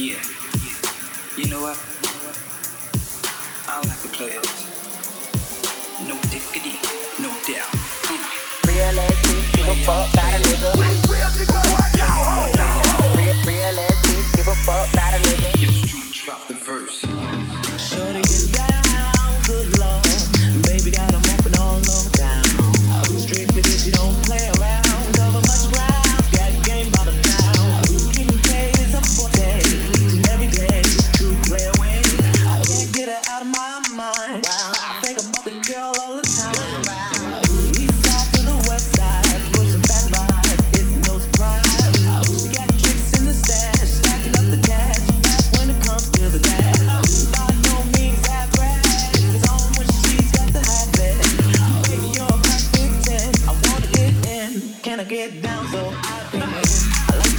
Yeah. You know what? I like the players. No diggity, no doubt. Mm. Real ass bitch, give a fuck about a nigga.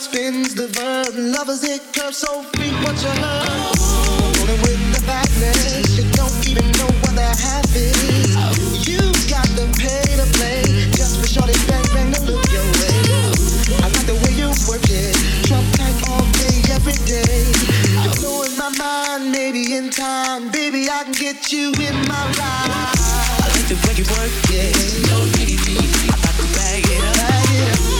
spins the verb. Lovers it curves so free. What you heard? Rolling with the madness. You don't even know what the half is. You got the pay to play just for shorty bang bang to look your way. I like the way you work it. Drop tight all day every day. You're blowing my mind. Maybe in time, baby, I can get you in my ride. I like the way you work it. No need, I got to bag it up. Bag it up.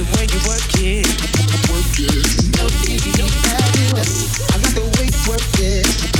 the way you work it. Work it. I like the way you work it.